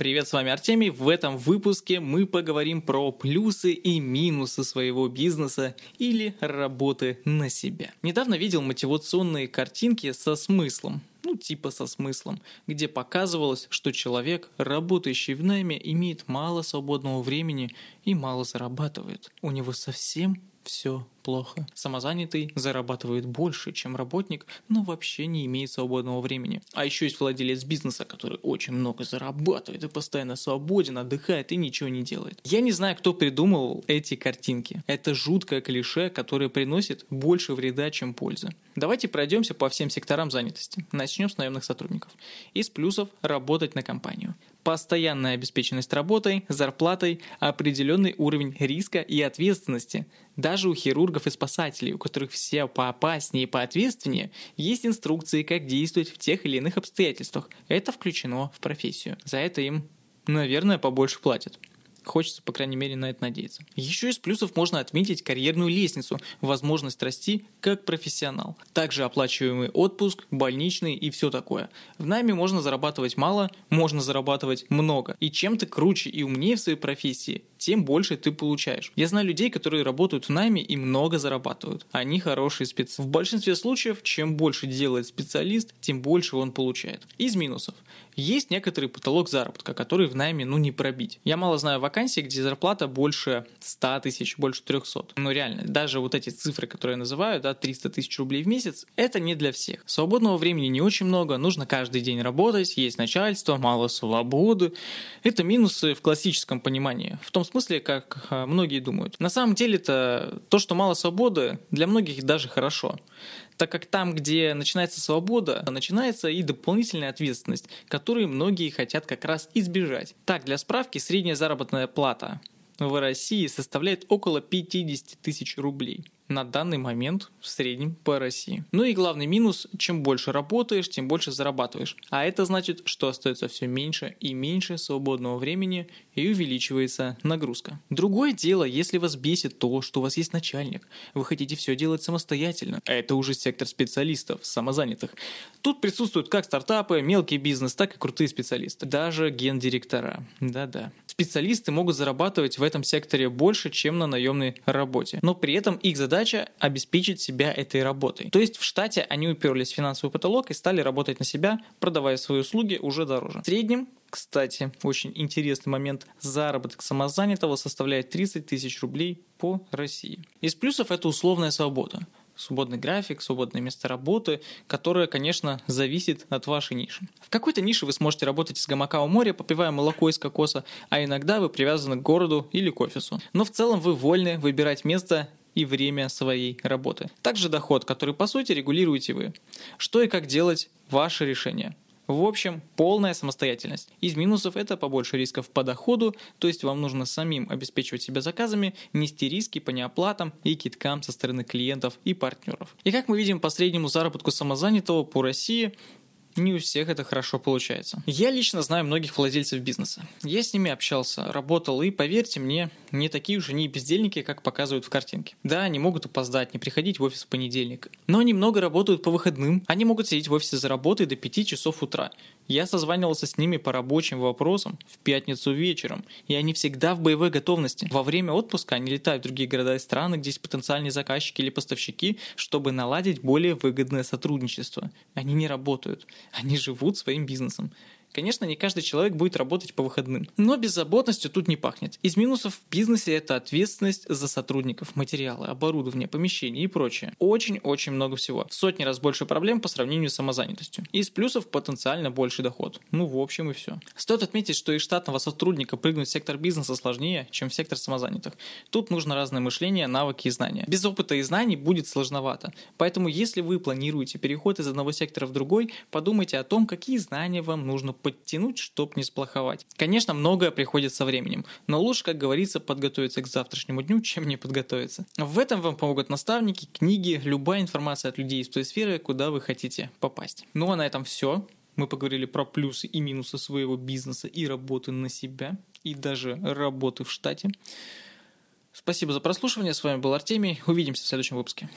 Привет, с вами Артемий. В этом выпуске мы поговорим про плюсы и минусы своего бизнеса или работы на себя. Недавно видел мотивационные картинки со смыслом ну типа со смыслом, где показывалось, что человек, работающий в найме, имеет мало свободного времени и мало зарабатывает. У него совсем все плохо. Самозанятый зарабатывает больше, чем работник, но вообще не имеет свободного времени. А еще есть владелец бизнеса, который очень много зарабатывает и постоянно свободен, отдыхает и ничего не делает. Я не знаю, кто придумал эти картинки. Это жуткое клише, которое приносит больше вреда, чем пользы. Давайте пройдемся по всем секторам занятости. Начнем с наемных сотрудников. Из плюсов – работать на компанию постоянная обеспеченность работой, зарплатой, определенный уровень риска и ответственности. Даже у хирургов и спасателей, у которых все поопаснее и поответственнее, есть инструкции, как действовать в тех или иных обстоятельствах. Это включено в профессию. За это им, наверное, побольше платят. Хочется, по крайней мере, на это надеяться. Еще из плюсов можно отметить карьерную лестницу, возможность расти как профессионал. Также оплачиваемый отпуск, больничный и все такое. В найме можно зарабатывать мало, можно зарабатывать много. И чем ты круче и умнее в своей профессии, тем больше ты получаешь. Я знаю людей, которые работают в найме и много зарабатывают. Они хорошие спецы. В большинстве случаев, чем больше делает специалист, тем больше он получает. Из минусов. Есть некоторый потолок заработка, который в найме ну не пробить. Я мало знаю вакансий, где зарплата больше 100 тысяч, больше 300. Ну реально, даже вот эти цифры, которые я называю, да, 300 тысяч рублей в месяц, это не для всех. Свободного времени не очень много, нужно каждый день работать, есть начальство, мало свободы. Это минусы в классическом понимании. В том смысле, как а, многие думают. На самом деле это то, что мало свободы, для многих даже хорошо. Так как там, где начинается свобода, начинается и дополнительная ответственность, которую многие хотят как раз избежать. Так, для справки, средняя заработная плата в России составляет около 50 тысяч рублей на данный момент в среднем по России. Ну и главный минус, чем больше работаешь, тем больше зарабатываешь. А это значит, что остается все меньше и меньше свободного времени и увеличивается нагрузка. Другое дело, если вас бесит то, что у вас есть начальник, вы хотите все делать самостоятельно. А это уже сектор специалистов, самозанятых. Тут присутствуют как стартапы, мелкий бизнес, так и крутые специалисты. Даже гендиректора. Да-да. Специалисты могут зарабатывать в этом секторе больше, чем на наемной работе. Но при этом их задача задача обеспечить себя этой работой. То есть в штате они уперлись в финансовый потолок и стали работать на себя, продавая свои услуги уже дороже. В среднем кстати, очень интересный момент. Заработок самозанятого составляет 30 тысяч рублей по России. Из плюсов это условная свобода свободный график, свободное место работы, которое, конечно, зависит от вашей ниши. В какой-то нише вы сможете работать из гамака у моря, попивая молоко из кокоса, а иногда вы привязаны к городу или к офису. Но в целом вы вольны выбирать место и время своей работы. Также доход, который по сути регулируете вы. Что и как делать – ваше решение. В общем, полная самостоятельность. Из минусов это побольше рисков по доходу, то есть вам нужно самим обеспечивать себя заказами, нести риски по неоплатам и киткам со стороны клиентов и партнеров. И как мы видим по среднему заработку самозанятого по России, не у всех это хорошо получается. Я лично знаю многих владельцев бизнеса. Я с ними общался, работал, и, поверьте мне, не такие уж они бездельники, как показывают в картинке. Да, они могут опоздать, не приходить в офис в понедельник. Но они много работают по выходным. Они могут сидеть в офисе за работой до 5 часов утра. Я созванивался с ними по рабочим вопросам в пятницу вечером, и они всегда в боевой готовности. Во время отпуска они летают в другие города и страны, где есть потенциальные заказчики или поставщики, чтобы наладить более выгодное сотрудничество. Они не работают. Они живут своим бизнесом. Конечно, не каждый человек будет работать по выходным, но беззаботностью тут не пахнет. Из минусов в бизнесе это ответственность за сотрудников, материалы, оборудование, помещения и прочее. Очень-очень много всего. В сотни раз больше проблем по сравнению с самозанятостью. Из плюсов потенциально больший доход. Ну, в общем и все. Стоит отметить, что из штатного сотрудника прыгнуть в сектор бизнеса сложнее, чем в сектор самозанятых. Тут нужно разное мышление, навыки и знания. Без опыта и знаний будет сложновато. Поэтому, если вы планируете переход из одного сектора в другой, подумайте о том, какие знания вам нужно подтянуть, чтобы не сплоховать. Конечно, многое приходит со временем, но лучше, как говорится, подготовиться к завтрашнему дню, чем не подготовиться. В этом вам помогут наставники, книги, любая информация от людей из той сферы, куда вы хотите попасть. Ну а на этом все. Мы поговорили про плюсы и минусы своего бизнеса и работы на себя, и даже работы в штате. Спасибо за прослушивание. С вами был Артемий. Увидимся в следующем выпуске.